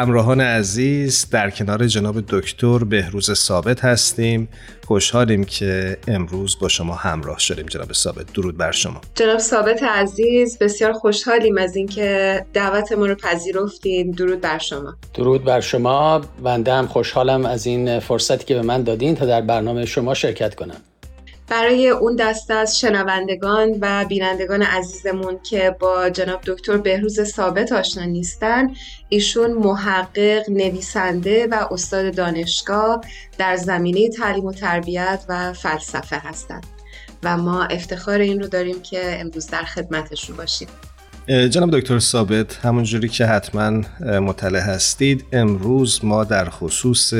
همراهان عزیز در کنار جناب دکتر بهروز ثابت هستیم. خوشحالیم که امروز با شما همراه شدیم. جناب ثابت درود بر شما. جناب ثابت عزیز بسیار خوشحالیم از اینکه دعوت ما رو پذیرفتین. درود بر شما. درود بر شما. بنده هم خوشحالم از این فرصتی که به من دادین تا در برنامه شما شرکت کنم. برای اون دسته از شنوندگان و بینندگان عزیزمون که با جناب دکتر بهروز ثابت آشنا نیستن ایشون محقق، نویسنده و استاد دانشگاه در زمینه تعلیم و تربیت و فلسفه هستند و ما افتخار این رو داریم که امروز در خدمتشون باشیم. جناب دکتر ثابت همونجوری که حتما مطلع هستید امروز ما در خصوص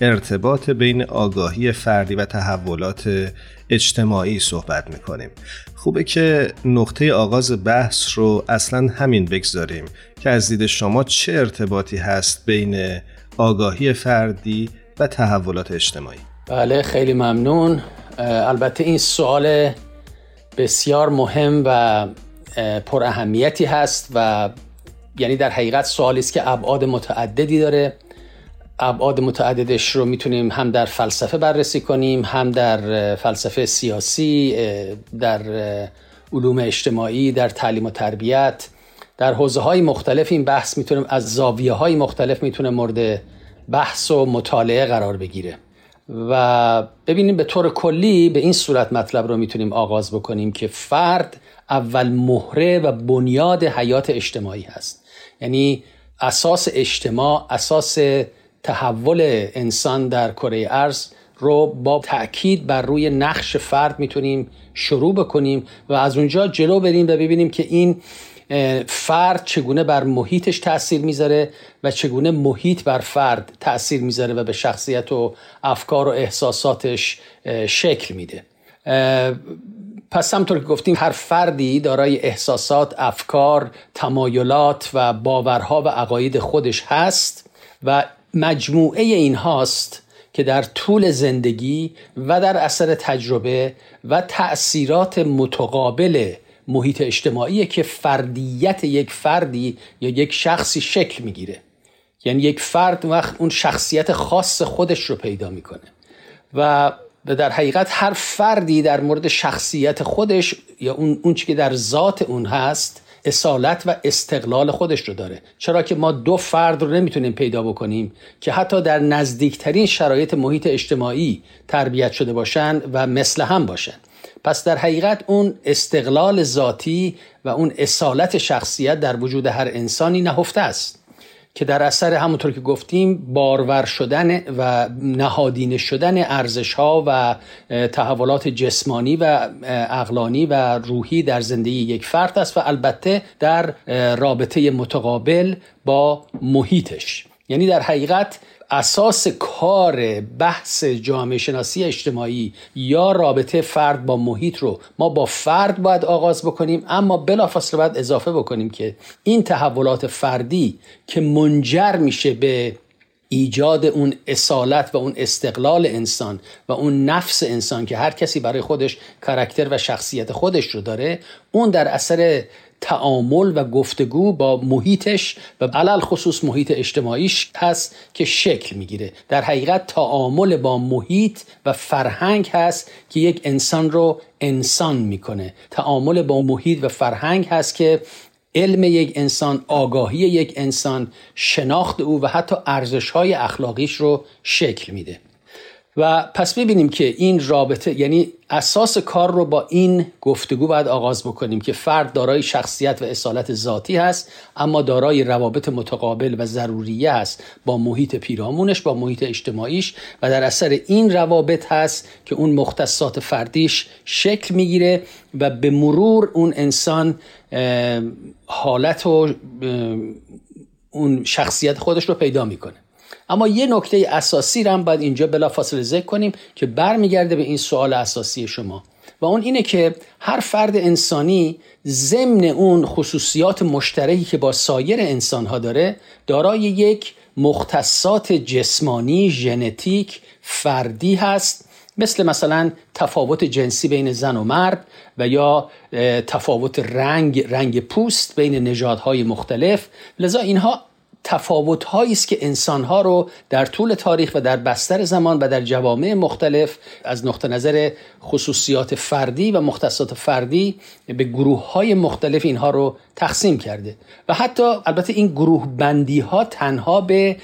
ارتباط بین آگاهی فردی و تحولات اجتماعی صحبت می‌کنیم. خوبه که نقطه آغاز بحث رو اصلا همین بگذاریم که از دید شما چه ارتباطی هست بین آگاهی فردی و تحولات اجتماعی؟ بله خیلی ممنون. البته این سوال بسیار مهم و پر اهمیتی هست و یعنی در حقیقت سوالی است که ابعاد متعددی داره. ابعاد متعددش رو می‌تونیم هم در فلسفه بررسی کنیم هم در فلسفه سیاسی در علوم اجتماعی در تعلیم و تربیت در حوزه های مختلف. این بحث می‌تونیم از زاویه های مختلف می‌تونه مورد بحث و مطالعه قرار بگیره. و ببینیم به طور کلی به این صورت مطلب رو می‌تونیم آغاز بکنیم که فرد اول مهره و بنیاد حیات اجتماعی هست. یعنی اساس اجتماع اساس تحول انسان در کره ارز رو با تاکید بر روی نقش فرد می‌تونیم شروع بکنیم و از اونجا جلو بریم و ببینیم که این فرد چگونه بر محیطش تاثیر می‌ذاره و چگونه محیط بر فرد تاثیر می‌ذاره و به شخصیت و افکار و احساساتش شکل میده. پس همطور که گفتیم هر فردی دارای احساسات، افکار، تمایلات و باورها و عقاید خودش هست و مجموعه این هاست که در طول زندگی و در اثر تجربه و تأثیرات متقابل محیط اجتماعی که فردیت یک فردی یا یک شخصی شکل می‌گیره. یعنی یک فرد وقت اون شخصیت خاص خودش رو پیدا می‌کنه و در حقیقت هر فردی در مورد شخصیت خودش یا اون اون که در ذات اون هست اصالت و استقلال خودش رو داره. چرا که ما دو فرد رو نمی‌تونیم پیدا بکنیم که حتی در نزدیکترین شرایط محیط اجتماعی تربیت شده باشن و مثل هم باشن. پس در حقیقت اون استقلال ذاتی و اون اصالت شخصیت در وجود هر انسانی نهفته است. که در اثر همونطور که گفتیم بارور شدن و نهادینه شدن ارزش ها و تحولات جسمانی و اقلانی و روحی در زندگی یک فرد است و البته در رابطه متقابل با محیطش. یعنی در حقیقت اساس کار بحث جامعه شناسی اجتماعی یا رابطه فرد با محیط رو ما با فرد باید آغاز بکنیم اما بلافاصله باید اضافه بکنیم که این تحولات فردی که منجر میشه به ایجاد اون اصالت و اون استقلال انسان و اون نفس انسان که هر کسی برای خودش کرکتر و شخصیت خودش رو داره اون در اثر تعامل و گفتگو با محیطش و علل خصوص محیط اجتماعیش هست که شکل می‌گیره. در حقیقت تعامل با محیط و فرهنگ هست که یک انسان رو انسان می‌کنه. تعامل با محیط و فرهنگ هست که علم یک انسان آگاهی یک انسان شناخت او و حتی ارزش های اخلاقیش رو شکل میده. و پس ببینیم که این رابطه یعنی اساس کار رو با این گفتگو باید آغاز بکنیم که فرد دارای شخصیت و اصالت ذاتی هست اما دارای روابط متقابل و ضروریه است با محیط پیرامونش با محیط اجتماعیش و در اثر این روابط هست که اون مختصات فردیش شکل می‌گیره و به مرور اون انسان حالت و اون شخصیت خودش رو پیدا می‌کنه. اما یه نکته اساسی رو هم باید اینجا بلافاصله ذکر کنیم که برمیگرده به این سوال اساسی شما. و اون اینه که هر فرد انسانی ضمن اون خصوصیات مشترکی که با سایر انسان ها داره دارای یک مختصات جسمانی ژنتیک فردی هست مثل مثلا تفاوت جنسی بین زن و مرد و یا تفاوت رنگ رنگ پوست بین نژادهای مختلف. لذا اینها تفاوت هایی است که انسان ها رو در طول تاریخ و در بستر زمان و در جوامع مختلف از نقطه نظر خصوصیات فردی و مختصات فردی به گروه های مختلف اینها رو تقسیم کرده. و حتی البته این گروه بندی ها تنها به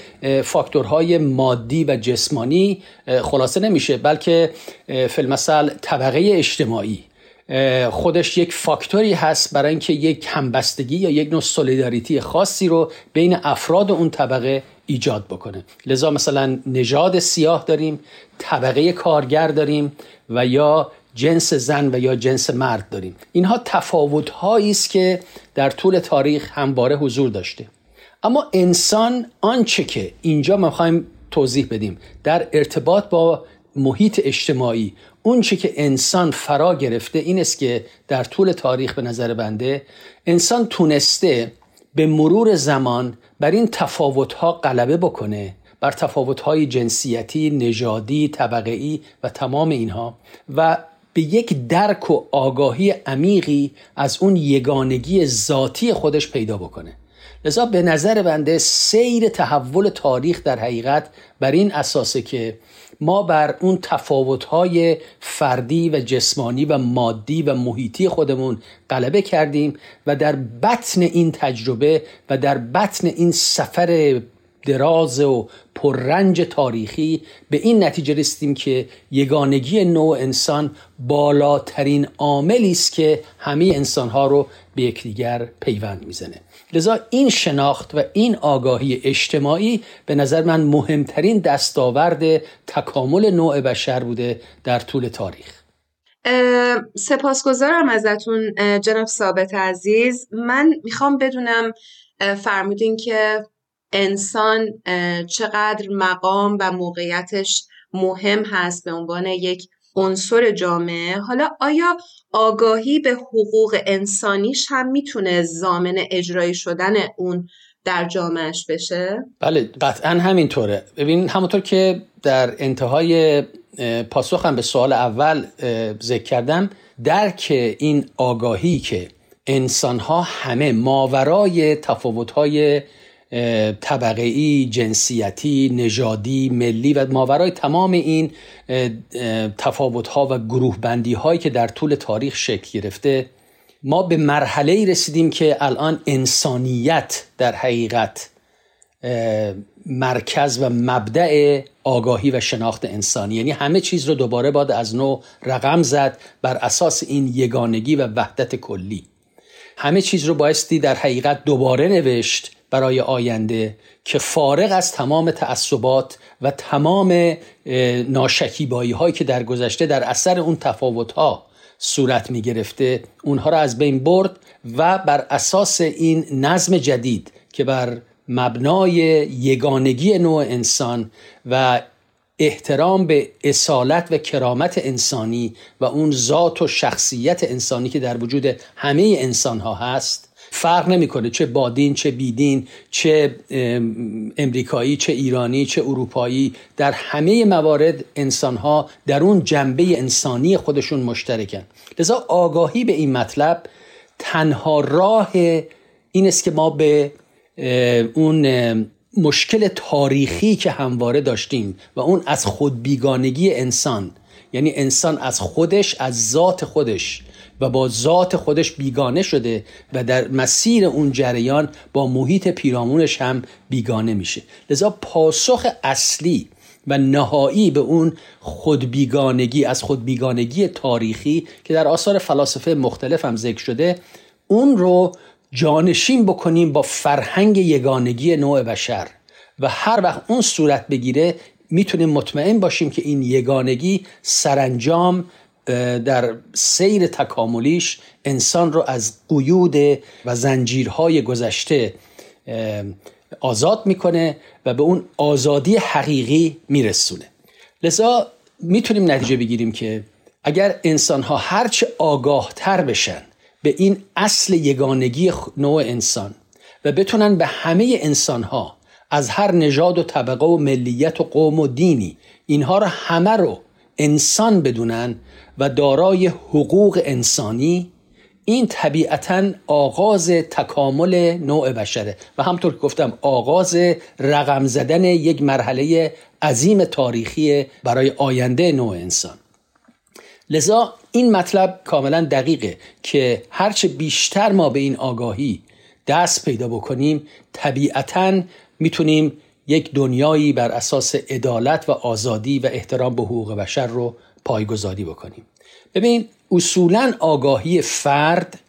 فاکتورهای مادی و جسمانی خلاصه نمیشه بلکه فیلمسل طبقه اجتماعی خودش یک فاکتوری هست برای اینکه یک همبستگی یا یک نوع سولیداریتی خاصی رو بین افراد اون طبقه ایجاد بکنه. لذا مثلا نژاد سیاه داریم طبقه کارگر داریم و یا جنس زن و یا جنس مرد داریم. اینها تفاوت است که در طول تاریخ همواره حضور داشته. اما انسان آنچه که اینجا ما می‌خوایم توضیح بدیم در ارتباط با محیط اجتماعی. اون چی که انسان فرا گرفته این است که در طول تاریخ به نظر بنده انسان تونسته به مرور زمان بر این تفاوتها غلبه بکنه بر تفاوتهای جنسیتی، نژادی، طبقه‌ای و تمام اینها و به یک درک و آگاهی عمیقی از اون یگانگی ذاتی خودش پیدا بکنه. لذا به نظر بنده سیر تحول تاریخ در حقیقت بر این اساسه که ما بر اون تفاوت‌های فردی و جسمانی و مادی و محیطی خودمون غلبه کردیم و در بطن این تجربه و در بطن این سفر دراز و پررنج تاریخی به این نتیجه رسیدیم که یگانگی نوع انسان بالاترین عاملی است که همه انسانها رو به یکدیگر پیوند می‌زنه. لذا این شناخت و این آگاهی اجتماعی به نظر من مهمترین دستاورد تکامل نوع بشر بوده در طول تاریخ. سپاسگزارم ازتون جناب ثابت عزیز. من می‌خوام بدونم فرمودین که انسان چقدر مقام و موقعیتش مهم هست به عنوان یک عنصر جامعه حالا آیا آگاهی به حقوق انسانیش هم می‌تونه زامن اجرایی شدن اون در جامعهش بشه؟ بله قطعا همینطوره ببین همونطور که در انتهای پاسخم به سوال اول ذکر کردم درک این آگاهی که انسانها همه ماورای تفاوتهای طبقه جنسیتی، نژادی، ملی و ماورای تمام این تفاوت ها و گروه بندی هایی که در طول تاریخ شکل گرفته ما به مرحله رسیدیم که الان انسانیت در حقیقت مرکز و مبدع آگاهی و شناخت انسانی. یعنی همه چیز رو دوباره باید از نو رقم زد بر اساس این یگانگی و وحدت کلی. همه چیز رو بایستی در حقیقت دوباره نوشت برای آینده که فارغ از تمام تعصبات و تمام ناشکیبایی هایی که در گذشته در اثر اون تفاوت ها صورت می گرفته اونها را از بین برد و بر اساس این نظم جدید که بر مبنای یگانگی نوع انسان و احترام به اصالت و کرامت انسانی و اون ذات و شخصیت انسانی که در وجود همه انسان ها هست فرق نمی‌کنه چه بادین چه بیدین چه امریکایی چه ایرانی چه اروپایی. در همه موارد انسان ها در اون جنبه انسانی خودشون مشترکن. لذا آگاهی به این مطلب تنها راه این است که ما به اون مشکل تاریخی که همواره داشتیم و اون از خودبیگانگی انسان یعنی انسان از خودش از ذات خودش و با ذات خودش بیگانه شده و در مسیر اون جریان با محیط پیرامونش هم بیگانه میشه. لذا پاسخ اصلی و نهایی به اون خودبیگانگی از خودبیگانگی تاریخی که در آثار فلاسفه مختلف هم ذکر شده اون رو جانشین بکنیم با فرهنگ یگانگی نوع بشر. و هر وقت اون صورت بگیره می‌تونیم مطمئن باشیم که این یگانگی سرانجام در سیر تکاملیش انسان رو از قیود و زنجیرهای گذشته آزاد می‌کنه و به اون آزادی حقیقی میرسونه. لذا می‌تونیم نتیجه بگیریم که اگر انسان ها هرچه آگاه تر بشن به این اصل یگانگی نوع انسان و بتونن به همه انسان ها از هر نژاد و طبقه و ملیت و قوم و دینی اینها رو همه رو انسان بدونن و دارای حقوق انسانی این طبیعتا آغاز تکامل نوع بشره. و همطور که گفتم آغاز رقم زدن یک مرحله عظیم تاریخی برای آینده نوع انسان. لذا این مطلب کاملا دقیقه که هرچه بیشتر ما به این آگاهی دست پیدا بکنیم طبیعتا می‌تونیم یک دنیایی بر اساس عدالت و آزادی و احترام به حقوق بشر رو پایگذاری بکنیم. ببین اصولا آگاهی فرد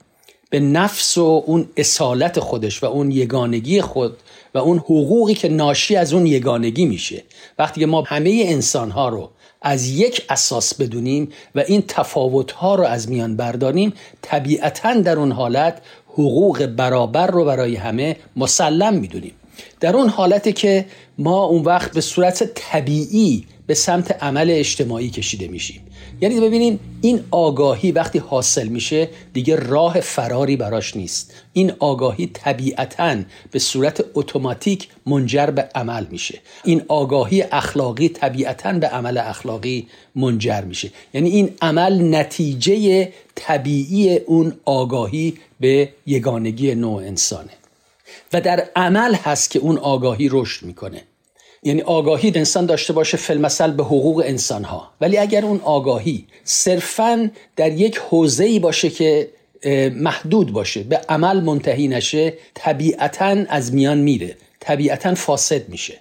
به نفس و اون اصالت خودش و اون یگانگی خود و اون حقوقی که ناشی از اون یگانگی میشه. وقتی که ما همه انسان ها رو از یک اساس بدونیم و این تفاوت ها رو از میان برداریم طبیعتا در اون حالت حقوق برابر رو برای همه مسلم می‌دونیم. در اون حالتی که ما اون وقت به صورت طبیعی به سمت عمل اجتماعی کشیده میشیم. یعنی ببینین این آگاهی وقتی حاصل میشه دیگه راه فراری براش نیست. این آگاهی طبیعتا به صورت اتوماتیک منجر به عمل میشه. این آگاهی اخلاقی طبیعتا به عمل اخلاقی منجر میشه. یعنی این عمل نتیجه طبیعی اون آگاهی به یگانگی نوع انسانه. و در عمل هست که اون آگاهی رشد می‌کنه. یعنی آگاهی انسان داشته باشه فلمسل به حقوق انسان ها ولی اگر اون آگاهی صرفا در یک حوزه باشه که محدود باشه به عمل منتهی نشه طبیعتا از میان میره طبیعتا فاسد میشه.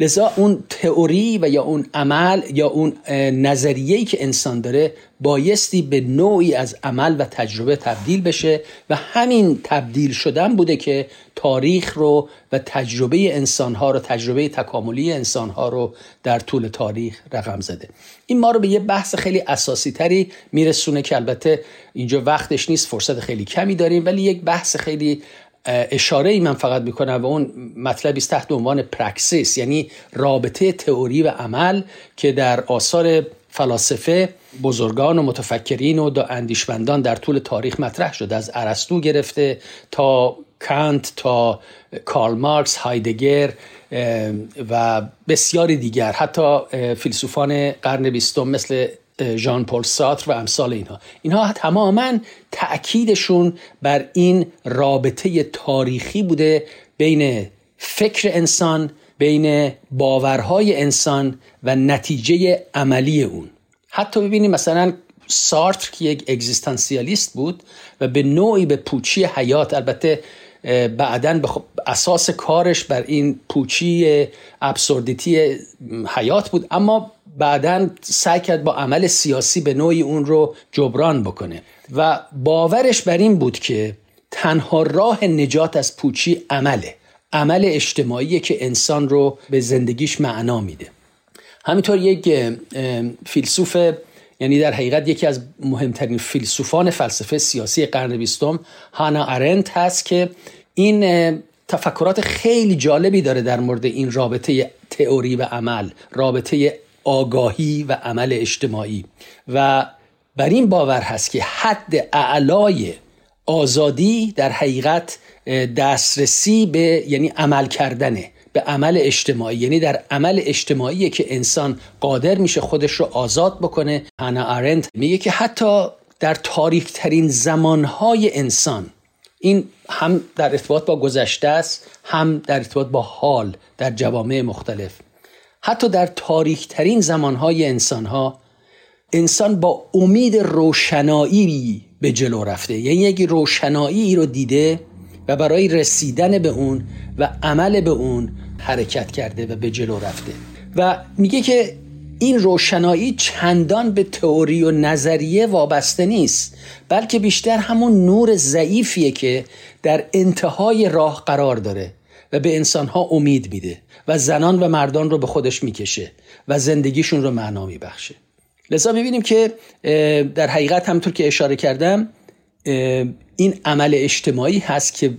لذا اون تئوری و یا اون عمل یا اون نظریه‌ای که انسان داره بایستی به نوعی از عمل و تجربه تبدیل بشه و همین تبدیل شدن بوده که تاریخ رو و تجربه انسانها رو تجربه تکاملی انسانها رو در طول تاریخ رقم زده. این ما رو به یه بحث خیلی اساسی تری میرسونه که البته اینجا وقتش نیست فرصت خیلی کمی داریم ولی یک بحث خیلی اشاره ای من فقط می‌کنم و اون مطلبی است تحت عنوان praxis یعنی رابطه تئوری و عمل که در آثار فلاسفه بزرگان و متفکرین و اندیشمندان در طول تاریخ مطرح شده. از ارسطو گرفته تا کانت تا کارل مارکس هایدگر و بسیاری دیگر. حتی فیلسوفان قرن بیستم مثل ژان پل سارتر و امثال اینها. اینها تماما تأکیدشون بر این رابطه تاریخی بوده بین فکر انسان بین باورهای انسان و نتیجه عملی اون. حتی ببینیم مثلا سارتر که یک اگزیستانسیالیست بود و به نوعی به پوچی حیات البته بعدا به اساس کارش بر این پوچی ابسوردیتی حیات بود. اما بعدا سعی کرد با عمل سیاسی به نوعی اون رو جبران بکنه. و باورش بر این بود که تنها راه نجات از پوچی عمله. عمل اجتماعی که انسان رو به زندگیش معنا میده. همینطور یک فیلسوف یعنی در حقیقت یکی از مهمترین فیلسوفان فلسفه سیاسی قرن بیستم هانا ارنت هست که این تفکرات خیلی جالبی داره در مورد این رابطه تئوری و عمل رابطه آگاهی و عمل اجتماعی. و بر این باور هست که حد اعلای آزادی در حقیقت دسترسی به یعنی عمل کردنه به عمل اجتماعی. یعنی در عمل اجتماعی که انسان قادر میشه خودش رو آزاد بکنه. هانا آرنت میگه که حتی در تاریک ترین زمانهای انسان این هم در ارتباط با گذشته است هم در ارتباط با حال در جوامع مختلف. حتی در تاریک ترین زمانهای انسانها انسان با امید روشنایی به جلو رفته. یعنی یک روشنایی رو دیده و برای رسیدن به اون و عمل به اون حرکت کرده و به جلو رفته. و میگه که این روشنایی چندان به تئوری و نظریه وابسته نیست بلکه بیشتر همون نور ضعیفیه که در انتهای راه قرار داره. و به انسانها امید میده و زنان و مردان رو به خودش می‌کشه و زندگیشون رو معنا میبخشه. لذا می‌بینیم که در حقیقت همطور که اشاره کردم این عمل اجتماعی هست که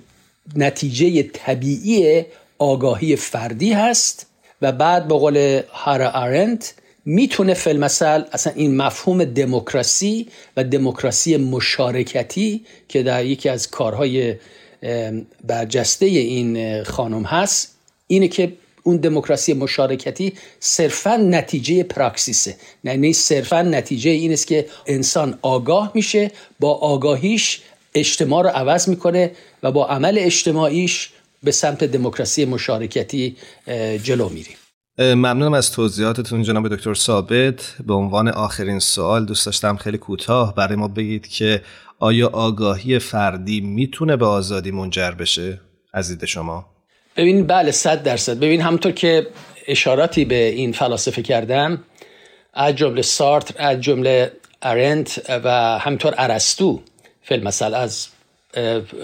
نتیجه طبیعی آگاهی فردی هست و بعد به قول هارا آرنت می‌تونه فلمسل اصلا این مفهوم دموکراسی و دموکراسی مشارکتی که در یکی از کارهای برجسته این خانم هست اینه که اون دموکراسی مشارکتی صرفا نتیجه پراکسیسه. یعنی صرفا نتیجه این است که انسان آگاه میشه با آگاهیش اجتماع رو عوض می‌کنه و با عمل اجتماعیش به سمت دموکراسی مشارکتی جلو میریم. ممنونم از توضیحاتتون جناب دکتر ثابت. به عنوان آخرین سوال دوست داشتم خیلی کوتاه برای ما بگید که آیا آگاهی فردی می‌تونه به آزادی منجر بشه؟ از دید شما. ببین بله صد درصد. ببین همونطور که اشاراتی به این فلاسفه کردم از جمله سارتر از جمله ارنت و همطور ارسطو فیلم مثل از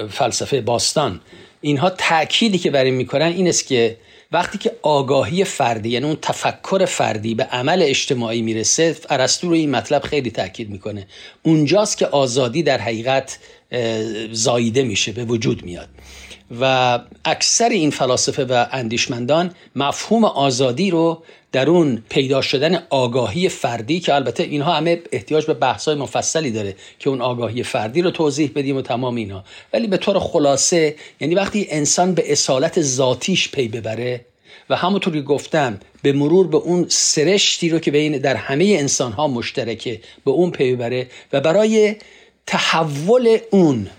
فلسفه باستان اینها تأکیدی که بر این می‌کنن این است که وقتی که آگاهی فردی یعنی اون تفکر فردی به عمل اجتماعی می‌رسه ارسطو رو این مطلب خیلی تاکید می‌کنه. اونجاست که آزادی در حقیقت زاییده میشه به وجود میاد. و اکثر این فلاسفه و اندیشمندان مفهوم آزادی رو در اون پیدا شدن آگاهی فردی که البته اینها همه احتیاج به بحث‌های مفصلی داره که اون آگاهی فردی رو توضیح بدیم و تمام اینا. ولی به طور خلاصه یعنی وقتی انسان به اصالت ذاتیش پی ببره و همونطور که گفتم به مرور به اون سرشتی رو که بین در همه انسان ها مشترکه به اون پی ببره و برای تحول اون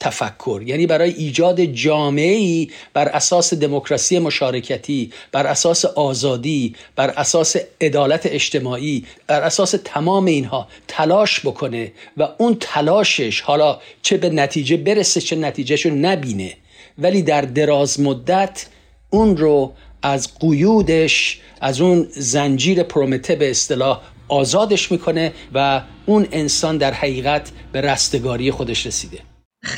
تفکر یعنی برای ایجاد جامعه بر اساس دموکراسی مشارکتی بر اساس آزادی بر اساس عدالت اجتماعی بر اساس تمام اینها تلاش بکنه و اون تلاشش حالا چه به نتیجه برسه چه نتیجهشو نبینه. ولی در دراز مدت اون رو از قیودش از اون زنجیر پرومته به اصطلاح آزادش می‌کنه و اون انسان در حقیقت به رستگاری خودش رسیده.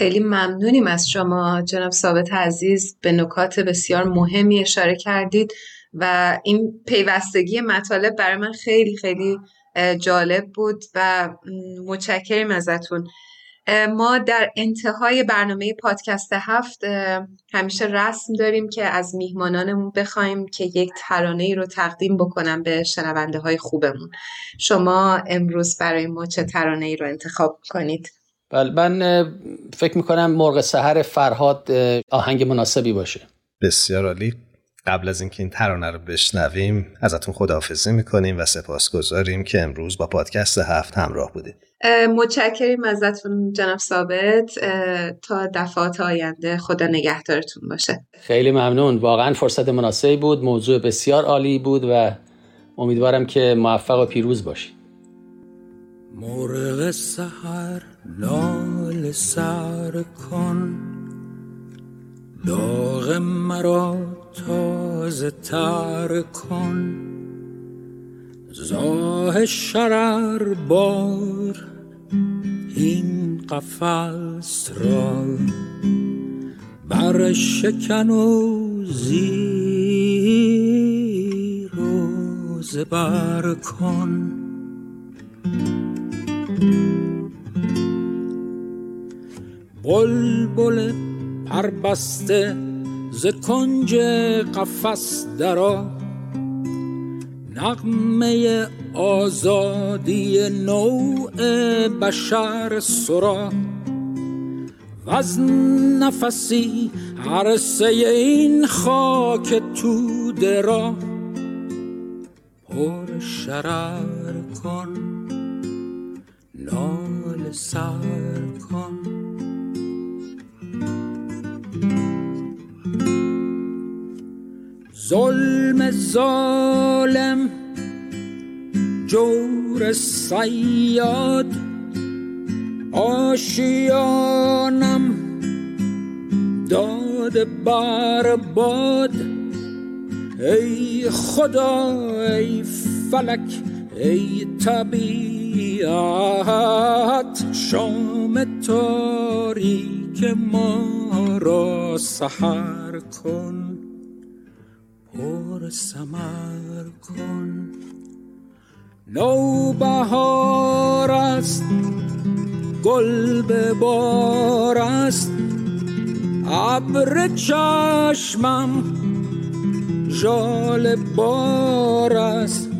خیلی ممنونیم از شما جناب ثابت عزیز. به نکات بسیار مهمی اشاره کردید و این پیوستگی مطالب برای من خیلی خیلی جالب بود و متشکریم ازتون. ما در انتهای برنامه پادکست هفت همیشه رسم داریم که از میهمانانمون بخوایم که یک ترانه ای رو تقدیم بکنم به شنونده های خوبمون. شما امروز برای ما چه ترانه ای رو انتخاب کنید؟ بله من فکر می‌کنم مرغ سهر فرهاد آهنگ مناسبی باشه. بسیار عالی. قبل از اینکه این ترانه رو بشنویم ازتون خداحافظی می‌کنیم و سپاس گذاریم که امروز با پادکست هفت همراه بودیم متشکریم ازتون جناب ثابت. تا دفعات آینده خدا نگهدارتون باشه. خیلی ممنون. واقعا فرصت مناسبی بود موضوع بسیار عالی بود و امیدوارم که موفق و پیروز باشید. مرغ سحر لال سر کن. داغ مرا تازه تر کن. زاه شرر بار این قفص را. بر شکن و زیر و زبر کن. بلبل پربسته ز کنج قفس درا نغمه آزادی نوع بشر سرا. و از نفسی عرصه این خاک توده را. پر شرر کن نال سر کن. ظلم ظالم جور سیاد آشیانم داد بر باد. ای خدا ای فلک ای طبیعت شام تاریک ما را سحر کن. پر سمر کن. نو بهار است گل به بار است. ابر چشمم جال بار است.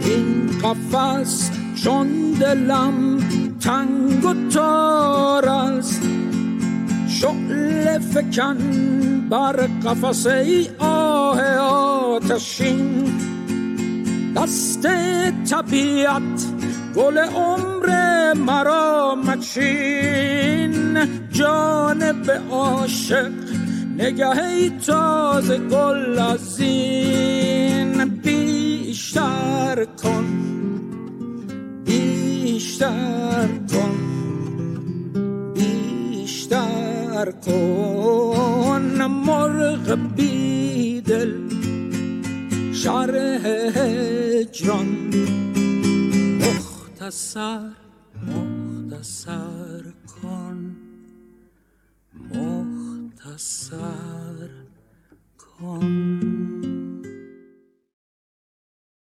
این قفس چون دلم تنگ و تار است. شعل فکن بر قفس ای آه آتشین. دست طبیعت گل عمر مرا مچین. جانب عاشق نگه تازه گل از این. بیشتر کن بیشتر کن. بیشتر کن مرغ بیدل شرح جان مختصر مختصر کن مختصر کن.